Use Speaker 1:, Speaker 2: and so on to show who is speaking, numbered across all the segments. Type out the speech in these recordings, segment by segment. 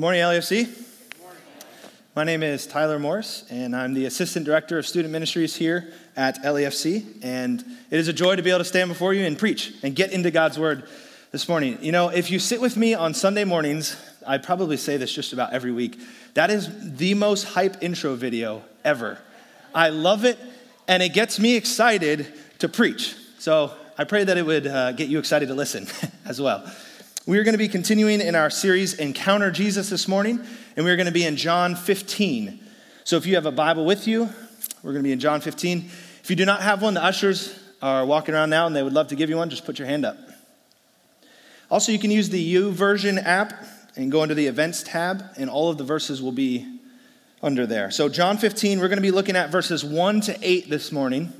Speaker 1: Good morning, LAFC. My name is Tyler Morse, and I'm the Assistant Director of Student Ministries here at LAFC. And it is a joy to be able to stand before you and preach and get into God's Word this morning. You know, if you sit with me on Sunday mornings, I probably say this just about every week. That is the most hype intro video ever. I love it, and it gets me excited to preach. So I pray that it would uh, get you excited to listen as well. We're going to be continuing in our series Encounter Jesus this morning, and we're going to be in John 15. So if you have a Bible with you, we're going to be in John 15. If you do not have one, the ushers are walking around now and they would love to give you one. Just put your hand up. Also, you can use the YouVersion app and go under the Events tab, and all of the verses will be under there. So, John 15, we're going to be looking at verses 1 to 8 this morning.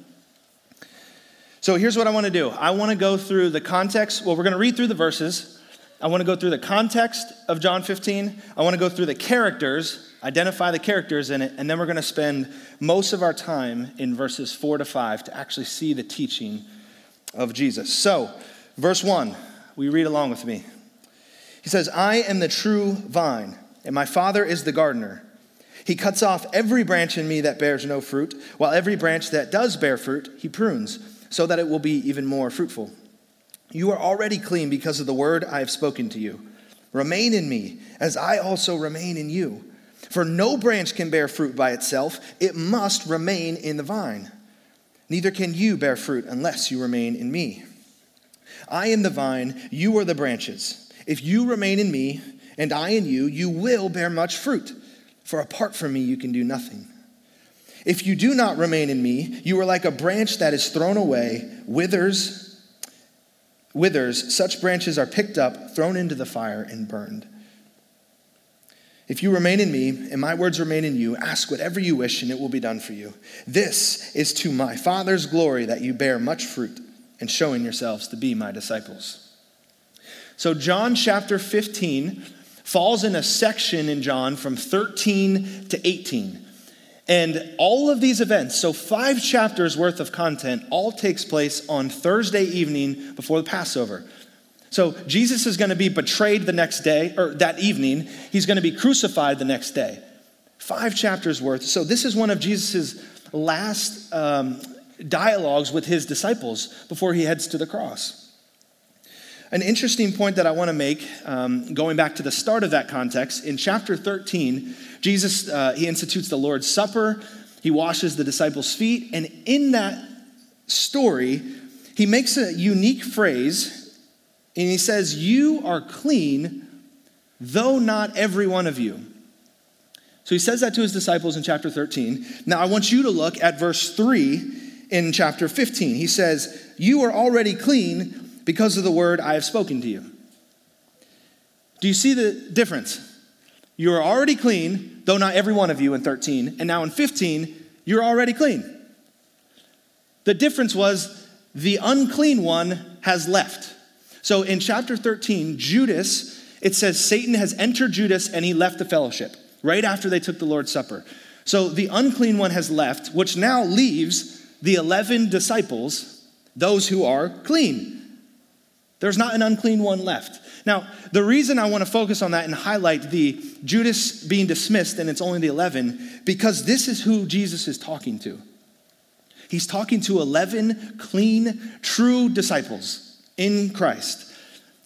Speaker 1: So, here's what I want to do I want to go through the context. Well, we're going to read through the verses. I want to go through the context of John 15. I want to go through the characters, identify the characters in it, and then we're going to spend most of our time in verses 4 to 5 to actually see the teaching of Jesus. So, verse 1, we read along with me. He says, I am the true vine, and my Father is the gardener. He cuts off every branch in me that bears no fruit, while every branch that does bear fruit, he prunes, so that it will be even more fruitful. You are already clean because of the word I have spoken to you. Remain in me, as I also remain in you. For no branch can bear fruit by itself, it must remain in the vine. Neither can you bear fruit unless you remain in me. I am the vine, you are the branches. If you remain in me, and I in you, you will bear much fruit, for apart from me, you can do nothing. If you do not remain in me, you are like a branch that is thrown away, withers, withers, such branches are picked up, thrown into the fire, and burned. If you remain in me, and my words remain in you, ask whatever you wish, and it will be done for you. This is to my Father's glory that you bear much fruit, and showing yourselves to be my disciples. So, John chapter 15 falls in a section in John from 13 to 18. And all of these events, so five chapters worth of content, all takes place on Thursday evening before the Passover. So Jesus is going to be betrayed the next day, or that evening. He's going to be crucified the next day. Five chapters worth. So this is one of Jesus' last um, dialogues with his disciples before he heads to the cross. An interesting point that I want to make, um, going back to the start of that context, in chapter 13, Jesus, uh, he institutes the Lord's Supper, he washes the disciples' feet, and in that story, he makes a unique phrase, and he says, You are clean, though not every one of you. So he says that to his disciples in chapter 13. Now I want you to look at verse 3 in chapter 15. He says, You are already clean because of the word I have spoken to you. Do you see the difference? You are already clean, though not every one of you in 13, and now in 15, you're already clean. The difference was the unclean one has left. So in chapter 13, Judas, it says Satan has entered Judas and he left the fellowship right after they took the Lord's Supper. So the unclean one has left, which now leaves the 11 disciples, those who are clean. There's not an unclean one left. Now, the reason I want to focus on that and highlight the Judas being dismissed and it's only the 11, because this is who Jesus is talking to. He's talking to 11 clean, true disciples in Christ.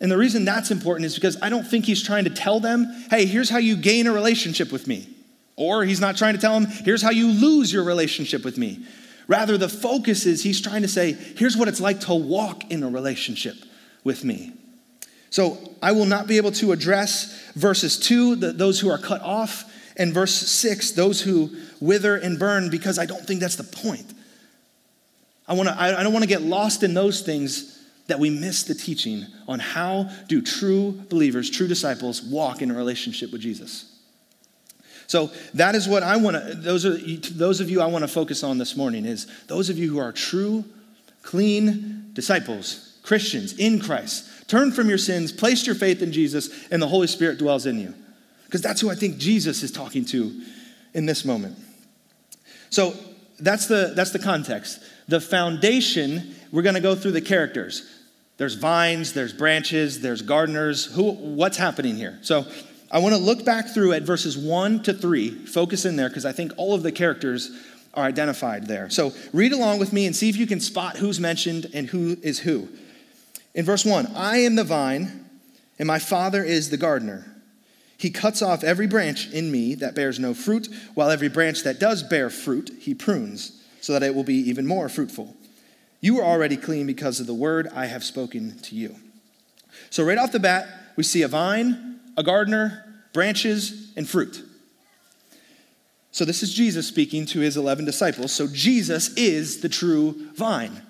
Speaker 1: And the reason that's important is because I don't think he's trying to tell them, hey, here's how you gain a relationship with me. Or he's not trying to tell them, here's how you lose your relationship with me. Rather, the focus is he's trying to say, here's what it's like to walk in a relationship with me. So I will not be able to address verses 2, the, those who are cut off, and verse 6, those who wither and burn, because I don't think that's the point. I, wanna, I, I don't want to get lost in those things that we miss the teaching on how do true believers, true disciples, walk in a relationship with Jesus. So that is what I want to, those, are, those of you I want to focus on this morning is those of you who are true, clean disciples Christians in Christ. Turn from your sins, place your faith in Jesus, and the Holy Spirit dwells in you. Because that's who I think Jesus is talking to in this moment. So that's the, that's the context. The foundation, we're going to go through the characters. There's vines, there's branches, there's gardeners. Who, what's happening here? So I want to look back through at verses 1 to 3, focus in there because I think all of the characters are identified there. So read along with me and see if you can spot who's mentioned and who is who. In verse 1, I am the vine, and my Father is the gardener. He cuts off every branch in me that bears no fruit, while every branch that does bear fruit, he prunes, so that it will be even more fruitful. You are already clean because of the word I have spoken to you. So, right off the bat, we see a vine, a gardener, branches, and fruit. So, this is Jesus speaking to his 11 disciples. So, Jesus is the true vine.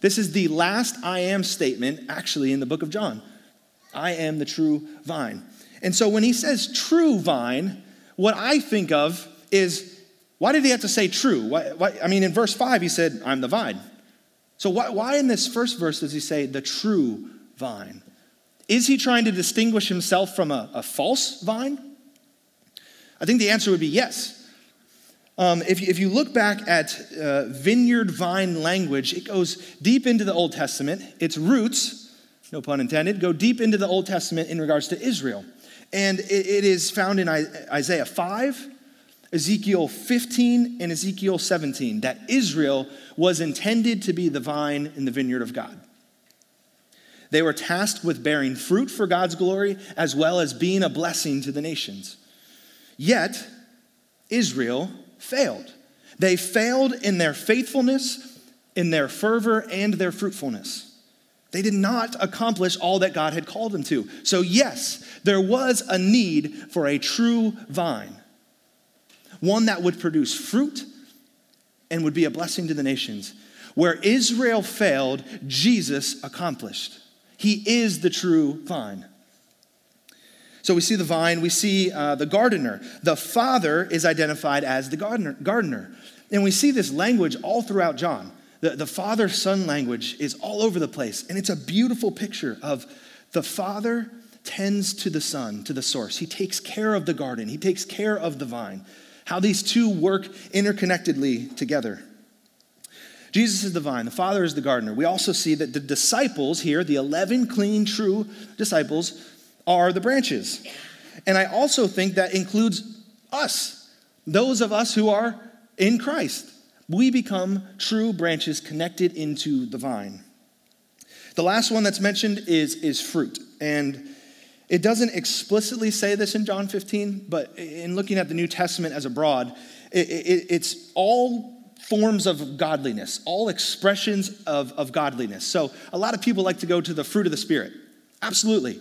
Speaker 1: This is the last I am statement, actually, in the book of John. I am the true vine. And so, when he says true vine, what I think of is why did he have to say true? Why, why, I mean, in verse 5, he said, I'm the vine. So, why, why in this first verse does he say the true vine? Is he trying to distinguish himself from a, a false vine? I think the answer would be yes. Um, if, you, if, you, look back at uh, vineyard vine language, it goes deep into the Old Testament. Its roots, no pun intended, go deep into the Old Testament in regards to Israel. And it, it is found in Isaiah 5, Ezekiel 15, and Ezekiel 17 that Israel was intended to be the vine in the vineyard of God. They were tasked with bearing fruit for God's glory as well as being a blessing to the nations. Yet, Israel failed. They failed in their faithfulness, in their fervor, and their fruitfulness. They did not accomplish all that God had called them to. So, yes, there was a need for a true vine, one that would produce fruit and would be a blessing to the nations. Where Israel failed, Jesus accomplished. He is the true vine. So we see the vine, we see uh, the gardener. The father is identified as the gardener, gardener. And we see this language all throughout John. The, the father son language is all over the place. And it's a beautiful picture of the father tends to the son, to the source. He takes care of the garden, he takes care of the vine. How these two work interconnectedly together. Jesus is the vine, the Father is the gardener. We also see that the disciples here, the 11 clean, true disciples, are the branches. And I also think that includes us, those of us who are in Christ. We become true branches connected into the vine. The last one that's mentioned is, is fruit. And it doesn't explicitly say this in John 15, but in looking at the New Testament as a broad, it, it, it's all forms of godliness, all expressions of, of godliness. So a lot of people like to go to the fruit of the Spirit. Absolutely.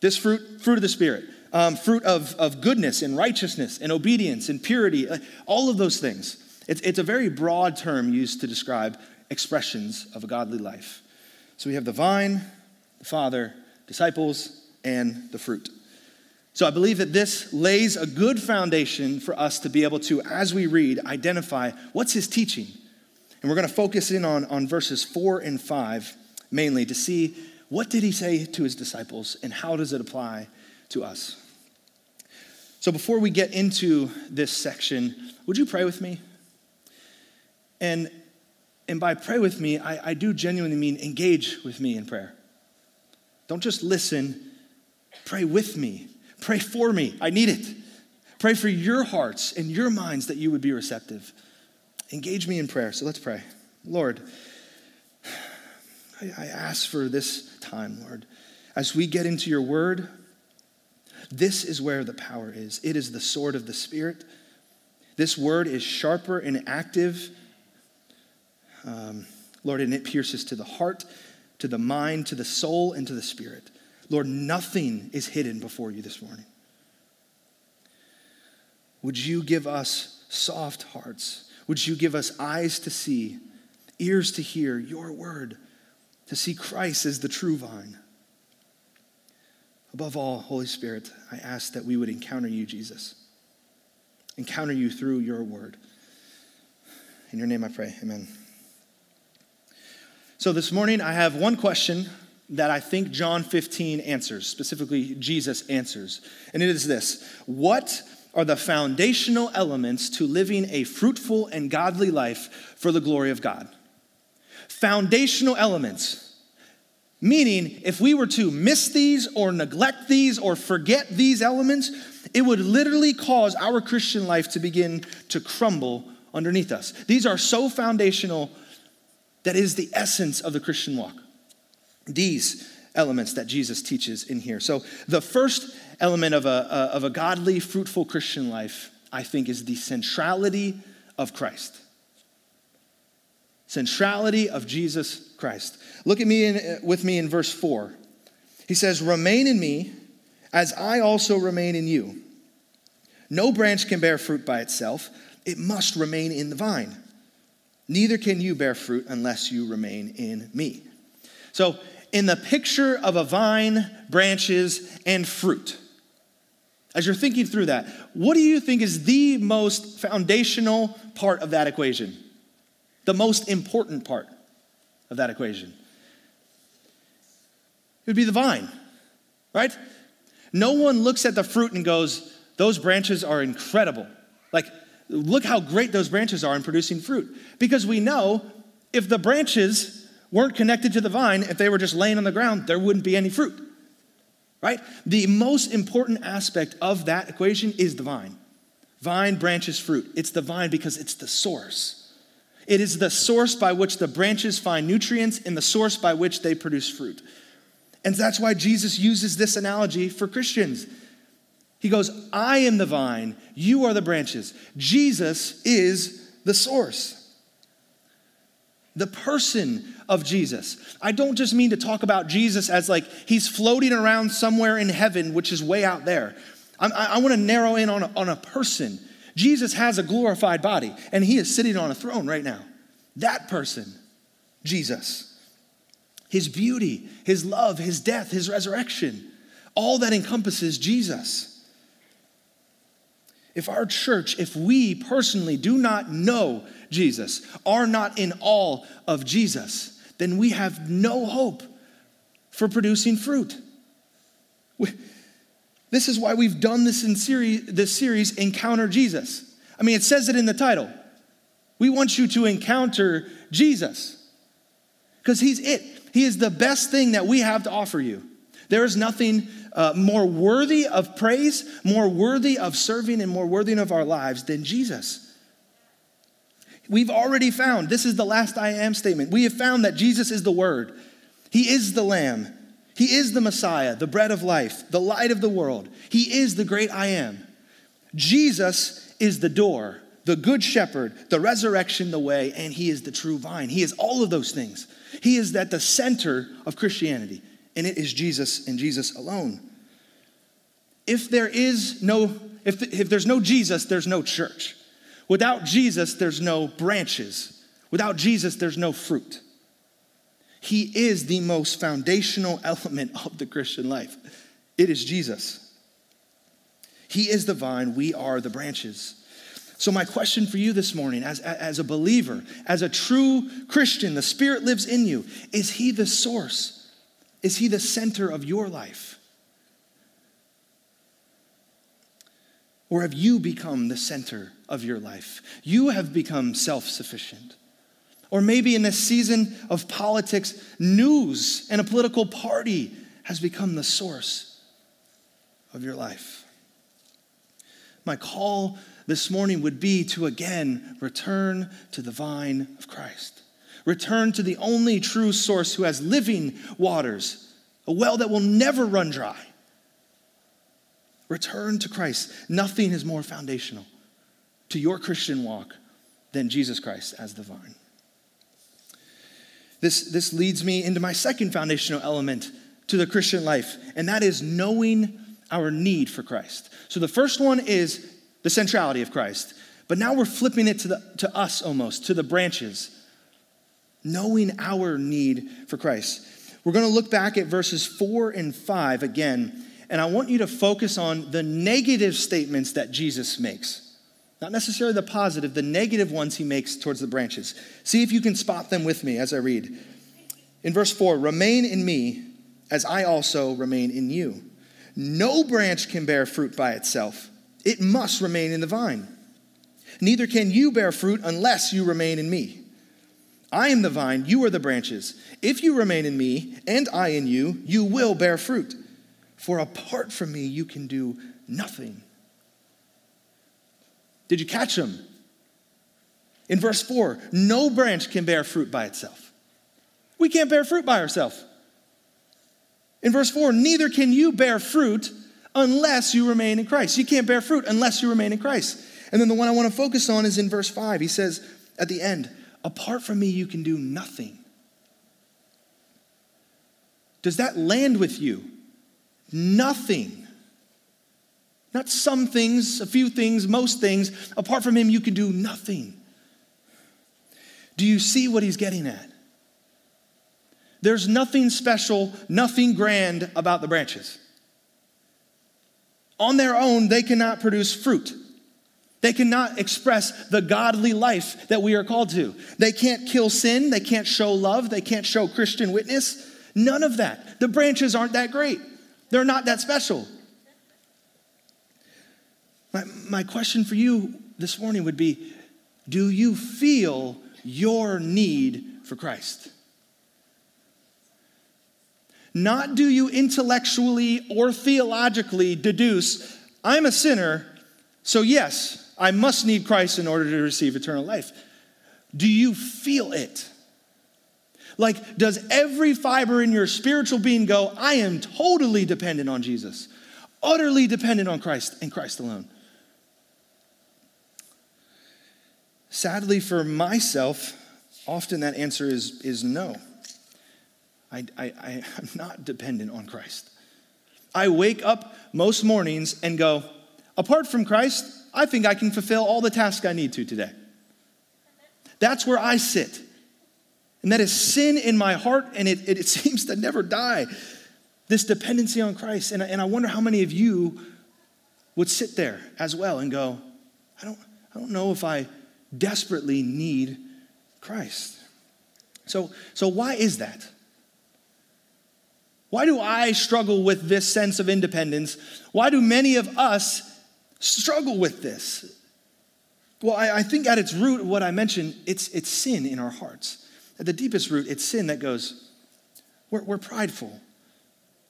Speaker 1: This fruit, fruit of the Spirit. Um, fruit of, of goodness and righteousness and obedience and purity, uh, all of those things. It's, it's a very broad term used to describe expressions of a godly life. So we have the vine, the Father, disciples, and the fruit. So I believe that this lays a good foundation for us to be able to, as we read, identify what's his teaching. And we're going to focus in on, on verses four and five mainly to see what did he say to his disciples and how does it apply to us. So before we get into this section, would you pray with me? And, and by pray with me, I, I do genuinely mean engage with me in prayer. Don't just listen, pray with me Pray for me. I need it. Pray for your hearts and your minds that you would be receptive. Engage me in prayer. So let's pray. Lord, I, I ask for this time, Lord. As we get into your word, this is where the power is. It is the sword of the Spirit. This word is sharper and active. Um, Lord, and it pierces to the heart, to the mind, to the soul, and to the spirit. Lord, nothing is hidden before you this morning. Would you give us soft hearts? Would you give us eyes to see, ears to hear your word, to see Christ as the true vine? Above all, Holy Spirit, I ask that we would encounter you, Jesus. Encounter you through your word. In your name I pray. Amen. So this morning I have one question that I think John 15 answers, specifically Jesus answers. And it is this What are the foundational elements to living a fruitful and godly life for the glory of God? Foundational elements. Meaning, if we were to miss these or neglect these or forget these elements, it would literally cause our Christian life to begin to crumble underneath us. These are so foundational that is the essence of the Christian walk. These elements that Jesus teaches in here. So, the first element of a, of a godly, fruitful Christian life, I think, is the centrality of Christ. Centrality of Jesus Christ. Look at me in, with me in verse 4. He says, Remain in me as I also remain in you. No branch can bear fruit by itself, it must remain in the vine. Neither can you bear fruit unless you remain in me. So, in the picture of a vine, branches, and fruit, as you're thinking through that, what do you think is the most foundational part of that equation? The most important part of that equation? It would be the vine, right? No one looks at the fruit and goes, those branches are incredible. Like, look how great those branches are in producing fruit. Because we know if the branches weren't connected to the vine, if they were just laying on the ground, there wouldn't be any fruit. Right? The most important aspect of that equation is the vine. Vine, branches, fruit. It's the vine because it's the source. It is the source by which the branches find nutrients and the source by which they produce fruit. And that's why Jesus uses this analogy for Christians. He goes, I am the vine, you are the branches. Jesus is the source. The person of Jesus. I don't just mean to talk about Jesus as like he's floating around somewhere in heaven, which is way out there. I, I want to narrow in on a, on a person. Jesus has a glorified body, and he is sitting on a throne right now. That person, Jesus. His beauty, his love, his death, his resurrection, all that encompasses Jesus. If our church, if we personally do not know Jesus, are not in awe of Jesus, then we have no hope for producing fruit. We, this is why we've done this in series, this series, Encounter Jesus. I mean, it says it in the title. We want you to encounter Jesus because he's it. He is the best thing that we have to offer you. There is nothing uh, more worthy of praise, more worthy of serving, and more worthy of our lives than Jesus. We've already found, this is the last I am statement. We have found that Jesus is the Word, He is the Lamb, He is the Messiah, the bread of life, the light of the world. He is the great I am. Jesus is the door, the good shepherd, the resurrection, the way, and He is the true vine. He is all of those things. He is at the center of Christianity and it is Jesus and Jesus alone. If there is no, if, if there's no Jesus, there's no church. Without Jesus, there's no branches. Without Jesus, there's no fruit. He is the most foundational element of the Christian life. It is Jesus. He is the vine, we are the branches. So, my question for you this morning, as, as a believer, as a true Christian, the Spirit lives in you. Is He the source? Is He the center of your life? Or have you become the center of your life? You have become self sufficient. Or maybe in this season of politics, news and a political party has become the source of your life. My call this morning would be to again return to the vine of Christ. Return to the only true source who has living waters, a well that will never run dry. Return to Christ. Nothing is more foundational to your Christian walk than Jesus Christ as the vine. This, this leads me into my second foundational element to the Christian life, and that is knowing our need for Christ. So the first one is the centrality of Christ, but now we're flipping it to, the, to us almost, to the branches knowing our need for Christ. We're going to look back at verses four and five again, and I want you to focus on the negative statements that Jesus makes. Not necessarily the positive, the negative ones he makes towards the branches. See if you can spot them with me as I read. In verse 4, remain in me as I also remain in you. No branch can bear fruit by itself, it must remain in the vine. Neither can you bear fruit unless you remain in me. I am the vine, you are the branches. If you remain in me, and I in you, you will bear fruit. For apart from me, you can do nothing. Did you catch them? In verse 4, no branch can bear fruit by itself. We can't bear fruit by ourselves. In verse 4, neither can you bear fruit unless you remain in Christ. You can't bear fruit unless you remain in Christ. And then the one I want to focus on is in verse 5. He says at the end, Apart from me, you can do nothing. Does that land with you? Nothing. Not some things, a few things, most things. Apart from him, you can do nothing. Do you see what he's getting at? There's nothing special, nothing grand about the branches. On their own, they cannot produce fruit. They cannot express the godly life that we are called to. They can't kill sin. They can't show love. They can't show Christian witness. None of that. The branches aren't that great, they're not that special. My, my question for you this morning would be Do you feel your need for Christ? Not do you intellectually or theologically deduce, I'm a sinner, so yes, I must need Christ in order to receive eternal life. Do you feel it? Like, does every fiber in your spiritual being go, I am totally dependent on Jesus, utterly dependent on Christ and Christ alone? Sadly, for myself, often that answer is, is no. I, I, I am not dependent on Christ. I wake up most mornings and go, apart from Christ, I think I can fulfill all the tasks I need to today. That's where I sit. And that is sin in my heart, and it, it, it seems to never die. This dependency on Christ. And, and I wonder how many of you would sit there as well and go, I don't, I don't know if I desperately need Christ. So, so why is that? Why do I struggle with this sense of independence? Why do many of us struggle with this? Well, I, I, think at its root, what I mentioned, it's, it's sin in our hearts. At the deepest root, it's sin that goes, we're, we're prideful.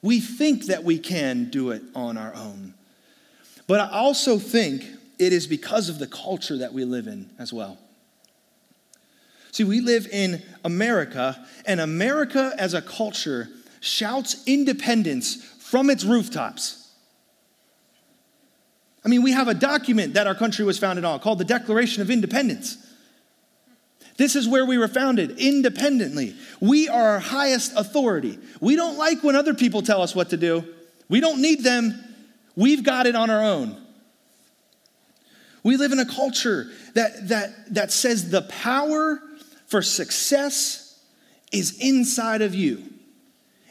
Speaker 1: We think that we can do it on our own. But I also think it is because of the culture that we live in as well. See, we live in America, and America as a culture shouts independence from its rooftops. I mean, we have a document that our country was founded on called the Declaration of Independence. This is where we were founded independently. We are our highest authority. We don't like when other people tell us what to do, we don't need them. We've got it on our own. We live in a culture that, that, that says the power for success is inside of you.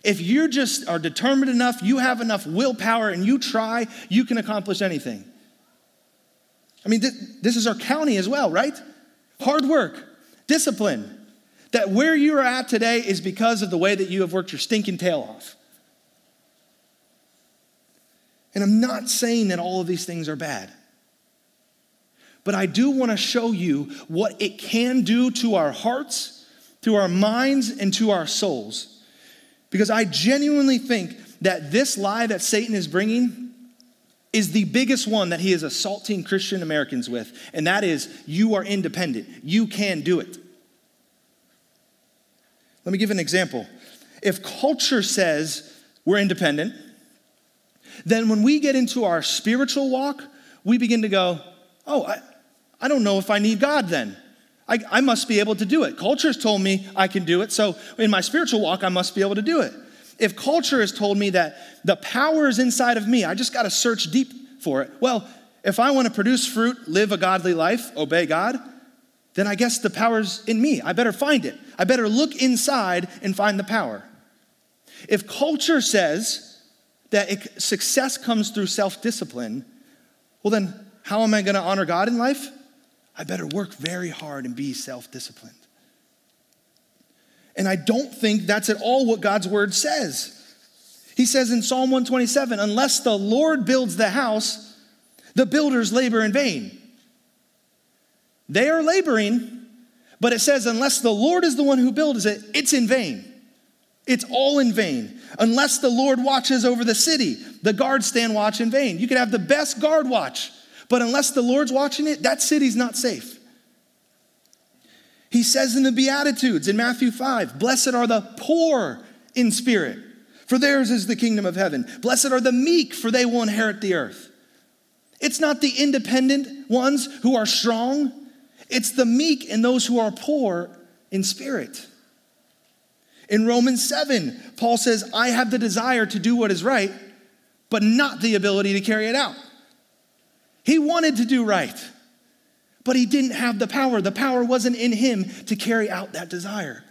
Speaker 1: If you just are determined enough, you have enough willpower, and you try, you can accomplish anything. I mean, this is our county as well, right? Hard work, discipline. That where you are at today is because of the way that you have worked your stinking tail off. And I'm not saying that all of these things are bad. But I do want to show you what it can do to our hearts, to our minds, and to our souls because I genuinely think that this lie that Satan is bringing is the biggest one that he is assaulting Christian Americans with, and that is you are independent. You can do it. Let me give an example. If culture says we're independent, then when we get into our spiritual walk, we begin to go, oh, I, I don't know if I need God then. I, I must be able to do it. Culture has told me I can do it, so in my spiritual walk, I must be able to do it. If culture has told me that the power is inside of me, I just got to search deep for it. Well, if I want to produce fruit, live a godly life, obey God, then I guess the power's in me. I better find it. I better look inside and find the power. If culture says that it, success comes through self discipline, well, then how am I going to honor God in life? I better work very hard and be self disciplined. And I don't think that's at all what God's word says. He says in Psalm 127 unless the Lord builds the house, the builders labor in vain. They are laboring, But it says, unless the Lord is the one who builds it, it's in vain. It's all in vain. Unless the Lord watches over the city, the guards stand watch in vain. You could have the best guard watch, but unless the Lord's watching it, that city's not safe. He says in the Beatitudes in Matthew 5 Blessed are the poor in spirit, for theirs is the kingdom of heaven. Blessed are the meek, for they will inherit the earth. It's not the independent ones who are strong, it's the meek and those who are poor in spirit. In Romans 7, Paul says, I have the desire to do what is right, but not the ability to carry it out. He wanted to do right, but he didn't have the power. The power wasn't in him to carry out that desire.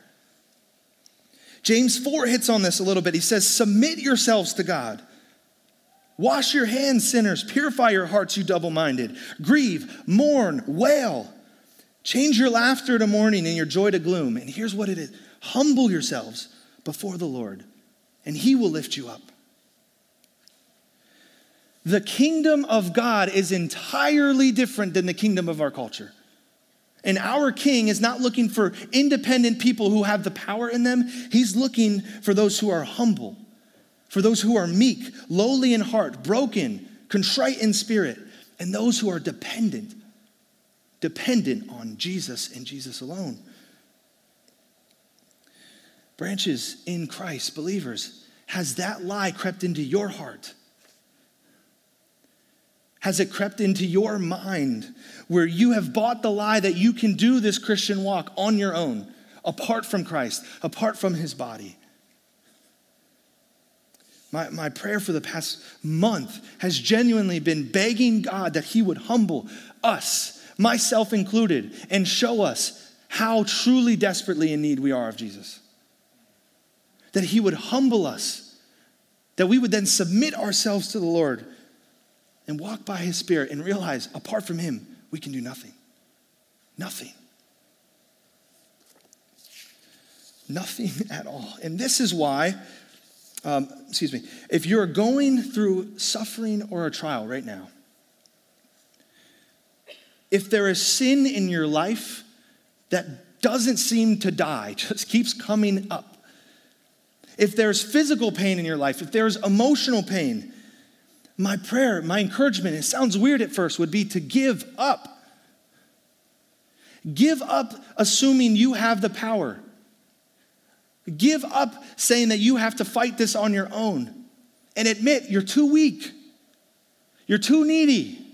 Speaker 1: James 4 hits on this a little bit. He says, Submit yourselves to God. Wash your hands, sinners. Purify your hearts, you double minded. Grieve, mourn, wail. Change your laughter to mourning and your joy to gloom. And here's what it is humble yourselves before the Lord, and he will lift you up. The kingdom of God is entirely different than the kingdom of our culture. And our king is not looking for independent people who have the power in them. He's looking for those who are humble, for those who are meek, lowly in heart, broken, contrite in spirit, and those who are dependent, dependent on Jesus and Jesus alone. Branches in Christ, believers, has that lie crept into your heart? Has it crept into your mind where you have bought the lie that you can do this Christian walk on your own, apart from Christ, apart from his body? My, my prayer for the past month has genuinely been begging God that he would humble us, myself included, and show us how truly desperately in need we are of Jesus. That he would humble us, that we would then submit ourselves to the Lord and walk by His Spirit and realize apart from Him, we can do nothing. Nothing. Nothing at all. And this is why, um, excuse me, if you're going through suffering or a trial right now, if there is sin in your life that doesn't seem to die, just keeps coming up, if there's physical pain in your life, if there's emotional pain, my prayer, my encouragement, it sounds weird at first, would be to give up. Give up assuming you have the power. Give up saying that you have to fight this on your own and admit you're too weak. You're too needy.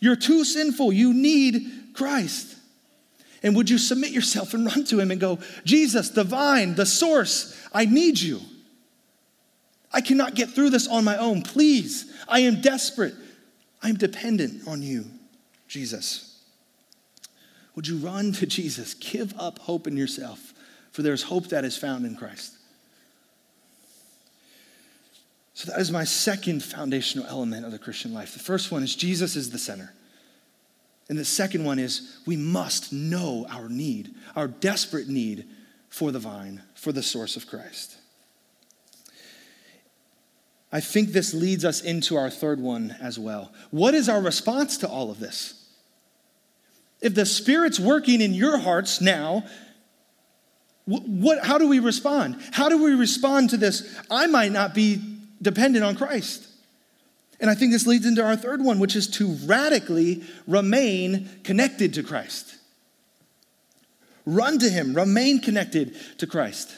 Speaker 1: You're too sinful. You need Christ. And would you submit yourself and run to Him and go, Jesus, the vine, the source, I need you. I cannot get through this on my own. Please, I am desperate. I am dependent on you, Jesus. Would you run to Jesus? Give up hope in yourself, for there is hope that is found in Christ. So, that is my second foundational element of the Christian life. The first one is Jesus is the center. And the second one is we must know our need, our desperate need for the vine, for the source of Christ. I think this leads us into our third one as well. What is our response to all of this? If the Spirit's working in your hearts now, what, how do we respond? How do we respond to this? I might not be dependent on Christ. And I think this leads into our third one, which is to radically remain connected to Christ. Run to Him, remain connected to Christ.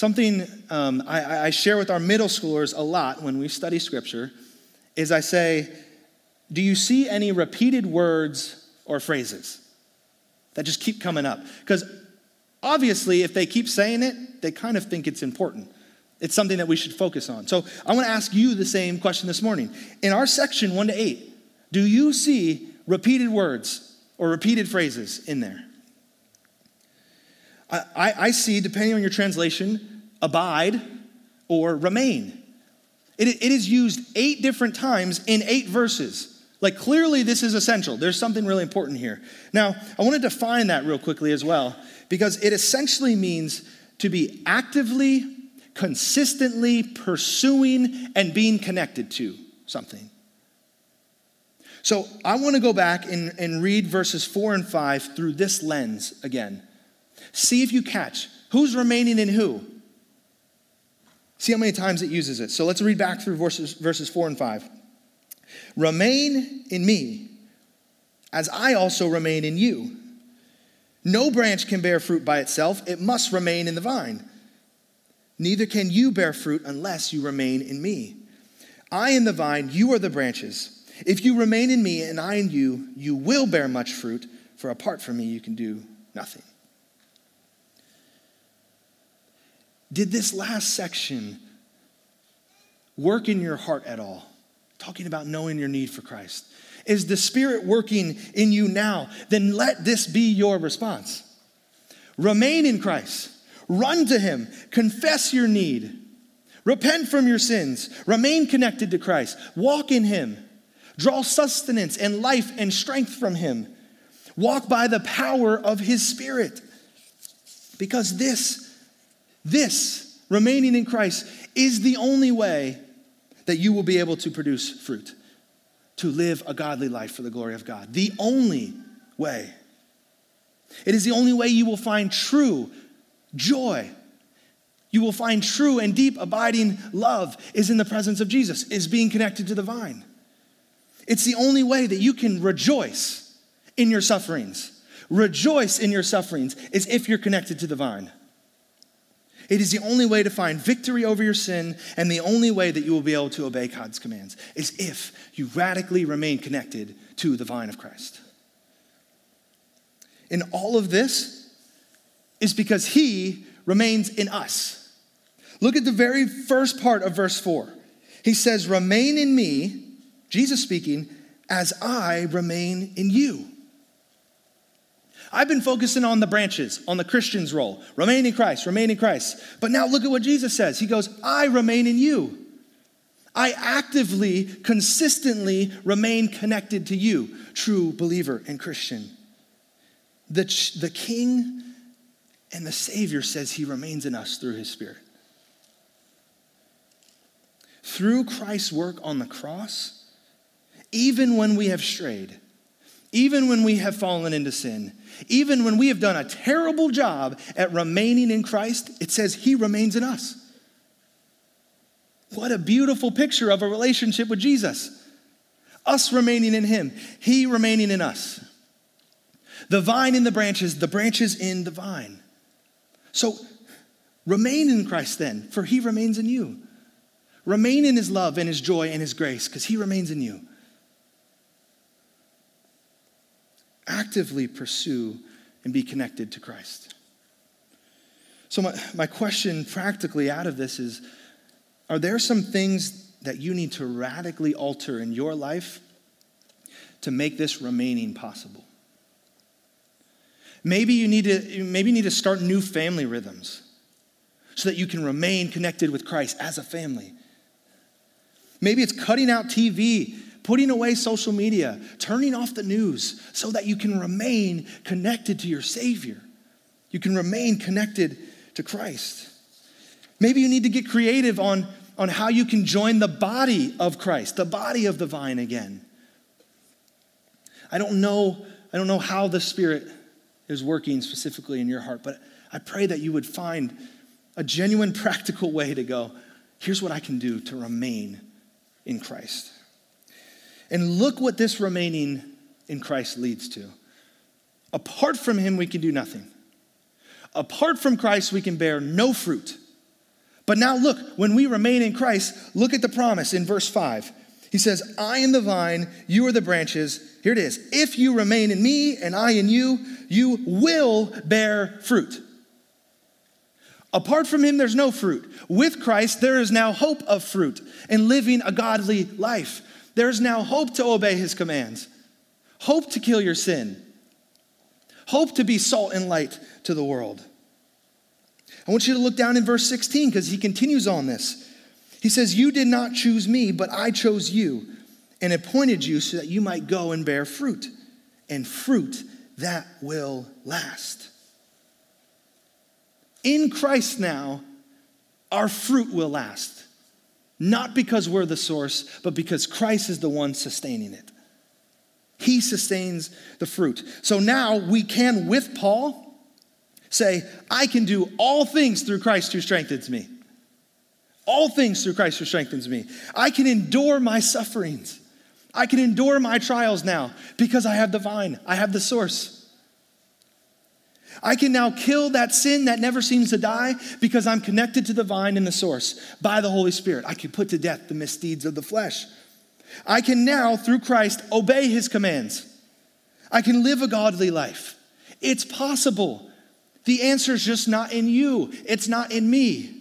Speaker 1: Something um, I, I share with our middle schoolers a lot when we study scripture is I say, Do you see any repeated words or phrases that just keep coming up? Because obviously, if they keep saying it, they kind of think it's important. It's something that we should focus on. So I want to ask you the same question this morning. In our section 1 to 8, do you see repeated words or repeated phrases in there? I, I see, depending on your translation, abide or remain. It, it is used eight different times in eight verses. Like, clearly, this is essential. There's something really important here. Now, I want to define that real quickly as well, because it essentially means to be actively, consistently pursuing and being connected to something. So I want to go back and, and read verses four and five through this lens again. See if you catch who's remaining in who. See how many times it uses it. So let's read back through verses, verses four and five. Remain in me, as I also remain in you. No branch can bear fruit by itself, it must remain in the vine. Neither can you bear fruit unless you remain in me. I am the vine, you are the branches. If you remain in me and I in you, you will bear much fruit, for apart from me, you can do nothing. Did this last section work in your heart at all? Talking about knowing your need for Christ. Is the Spirit working in you now? Then let this be your response. Remain in Christ, run to Him, confess your need, repent from your sins, remain connected to Christ, walk in Him, draw sustenance and life and strength from Him, walk by the power of His Spirit. Because this, this, remaining in Christ, is the only way that you will be able to produce fruit to live a godly life for the glory of God. The only way. It is the only way you will find true joy. You will find true and deep abiding love is in the presence of Jesus, is being connected to the vine. It's the only way that you can rejoice in your sufferings. Rejoice in your sufferings is if you're connected to the vine. It is the only way to find victory over your sin, and the only way that you will be able to obey God's commands is if you radically remain connected to the vine of Christ. And all of this is because He remains in us. Look at the very first part of verse 4. He says, Remain in me, Jesus speaking, as I remain in you. I've been focusing on the branches, on the Christian's role. Remain in Christ, remain in Christ. But now look at what Jesus says. He goes, I remain in you. I actively, consistently remain connected to you, true believer and Christian. The, the King and the Savior says he remains in us through his Spirit. Through Christ's work on the cross, even when we have strayed, even when we have fallen into sin, even when we have done a terrible job at remaining in Christ, it says He remains in us. What a beautiful picture of a relationship with Jesus. Us remaining in Him, He remaining in us. The vine in the branches, the branches in the vine. So remain in Christ then, for He remains in you. Remain in His love and His joy and His grace, because He remains in you. Actively pursue and be connected to Christ. So, my, my question practically out of this is Are there some things that you need to radically alter in your life to make this remaining possible? Maybe you need to, maybe you need to start new family rhythms so that you can remain connected with Christ as a family. Maybe it's cutting out TV putting away social media, turning off the news so that you can remain connected to your Savior. You can remain connected to Christ. Maybe you need to get creative on, on how you can join the body of Christ, the body of the vine again. I don't know, I don't know how the Spirit is working specifically in your heart, but I pray that you would find a genuine practical way to go, here's what I can do to remain in Christ. And look what this remaining in Christ leads to. Apart from him, we can do nothing. Apart from Christ, we can bear no fruit. But now look, when we remain in Christ, look at the promise in verse 5. He says, I am the vine, you are the branches. Here it is. If you remain in me and I in you, you will bear fruit. Apart from him, there's no fruit. With Christ, there is now hope of fruit and living a godly life. There's now hope to obey his commands, hope to kill your sin, hope to be salt and light to the world. I want you to look down in verse 16 because he continues on this. He says, You did not choose me, but I chose you and appointed you so that you might go and bear fruit, and fruit that will last. In Christ now, our fruit will last. Not because we're the source, but because Christ is the one sustaining it. He sustains the fruit. So now we can, with Paul, say, I can do all things through Christ who strengthens me. All things through Christ who strengthens me. I can endure my sufferings. I can endure my trials now because I have the vine, I have the source. I can now kill that sin that never seems to die because I'm connected to the vine and the source by the Holy Spirit. I can put to death the misdeeds of the flesh. I can now, through Christ, obey his commands. I can live a godly life. It's possible. The answer is just not in you, it's not in me.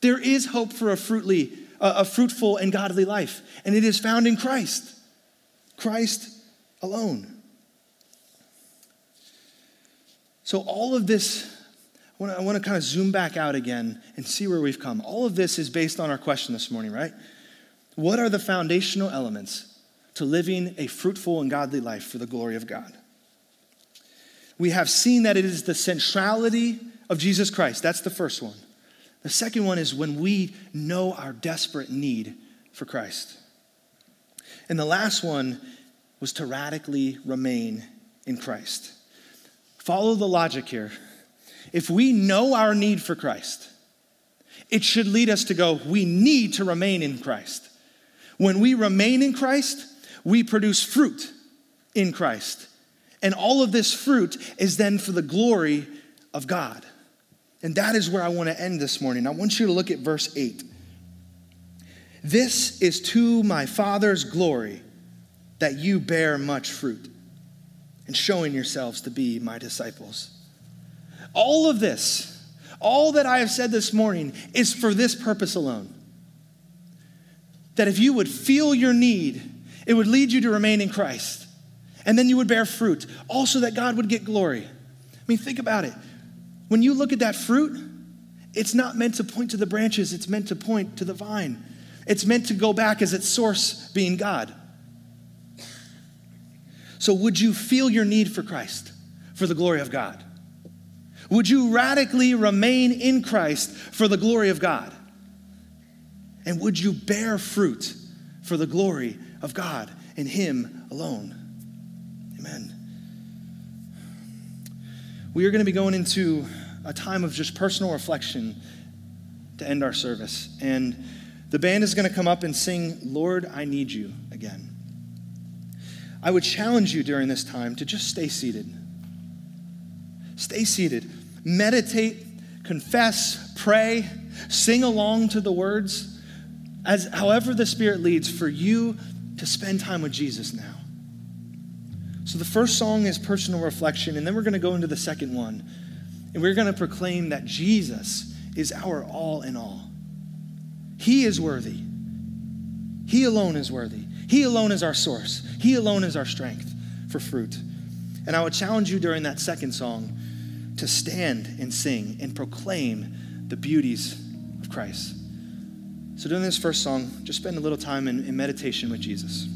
Speaker 1: There is hope for a, fruitly, a fruitful and godly life, and it is found in Christ. Christ alone. So, all of this, I want, to, kind of zoom back out again and see where we've come. All of this is based on our question this morning, right? What are the foundational elements to living a fruitful and godly life for the glory of God? We have seen that it is the centrality of Jesus Christ. That's the first one. The second one is when we know our desperate need for Christ. And the last one was to radically remain in Christ. Follow the logic here. If we know our need for Christ, it should lead us to go, we need to remain in Christ. When we remain in Christ, we produce fruit in Christ. And all of this fruit is then for the glory of God. And that is where I want to end this morning. I want you to look at verse 8. This is to my Father's glory that you bear much fruit and showing yourselves to be my disciples. All of this, all that I have said this morning, is for this purpose alone. That if you would feel your need, it would lead you to remain in Christ. And then you would bear fruit, also that God would get glory. I mean, think about it. When you look at that fruit, it's not meant to point to the branches, it's meant to point to the vine. It's meant to go back as its source being God. So, would you feel your need for Christ for the glory of God? Would you radically remain in Christ for the glory of God? And would you bear fruit for the glory of God and Him alone? Amen. We are going to be going into a time of just personal reflection to end our service. And the band is going to come up and sing, Lord, I Need You again. I would challenge you during this time to just stay seated. Stay seated. Meditate, confess, pray, sing along to the words as however the Spirit leads for you to spend time with Jesus now. So the first song is personal reflection, and then we're going to go into the second one. And we're going to proclaim that Jesus is our all in all. He is worthy. He alone is worthy. He alone is our source. He alone is our strength for fruit. And I would challenge you during that second song to stand and sing and proclaim the beauties of Christ. So, during this first song, just spend a little time in, in meditation with Jesus.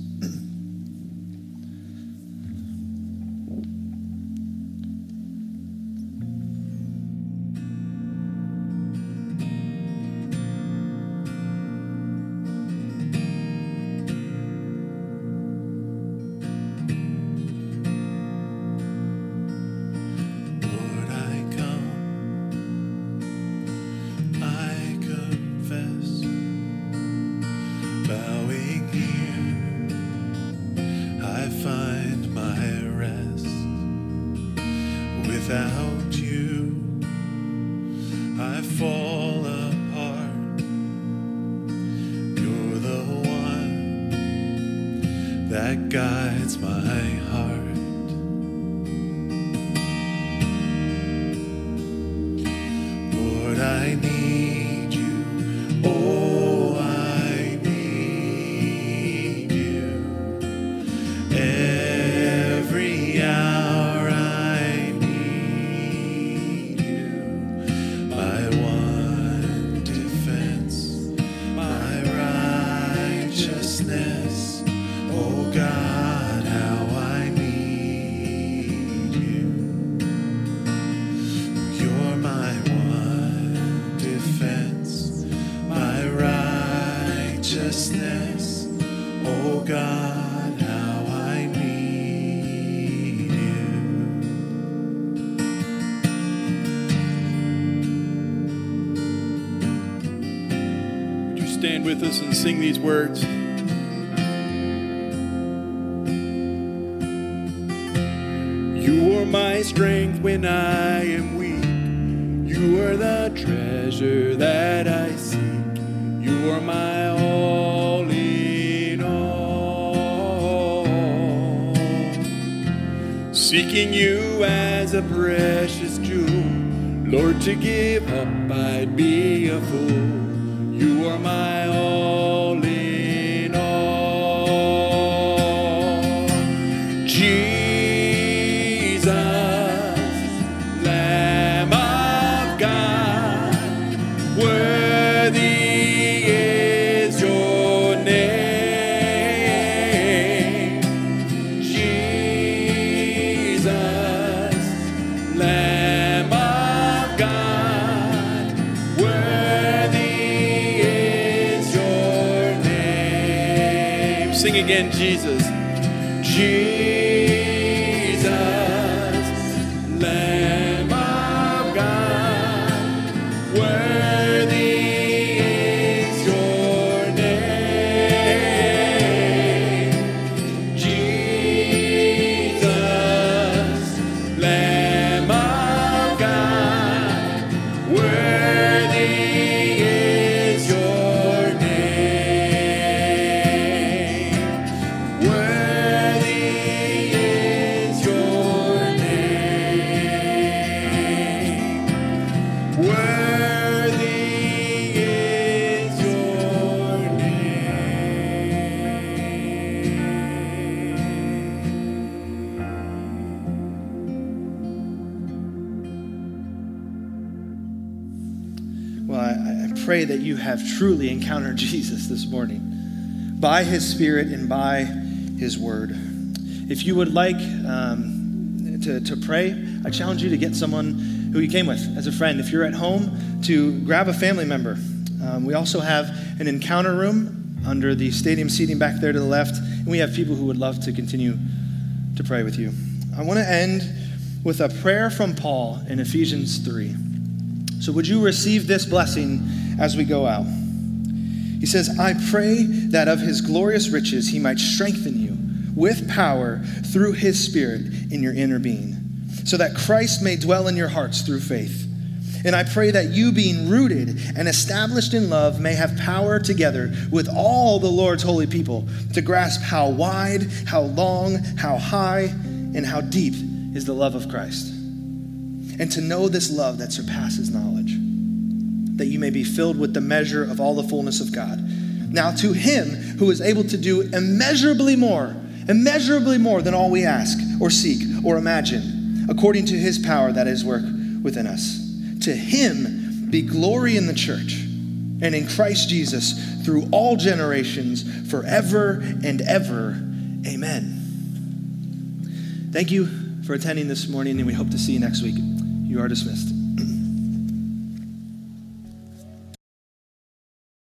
Speaker 2: Stand with us and sing these words? You are my strength when I am weak. You are the treasure that I seek. You are my all in all. Seeking you as a precious jewel. Lord, to give up, I'd be a fool.
Speaker 1: Have truly encountered Jesus this morning by his Spirit and by his word. If you would like um, to, to pray, I challenge you to get someone who you came with as a friend. If you're at home, to grab a family member. Um, we also have an encounter room under the stadium seating back there to the left, and we have people who would love to continue to pray with you. I want to end with a prayer from Paul in Ephesians 3. So, would you receive this blessing as we go out? He says, I pray that of his glorious riches he might strengthen you with power through his Spirit in your inner being, so that Christ may dwell in your hearts through faith. And I pray that you, being rooted and established in love, may have power together with all the Lord's holy people to grasp how wide, how long, how high, and how deep is the love of Christ and to know this love that surpasses knowledge, that you may be filled with the measure of all the fullness of God. Now, to him who is able to do immeasurably more, immeasurably more than all we ask or seek or imagine, according to his power that is work within us. To him be glory in the church and in Christ Jesus through all generations, forever and ever. Amen. Thank you for attending this morning, and we hope to see you next week. You are dismissed.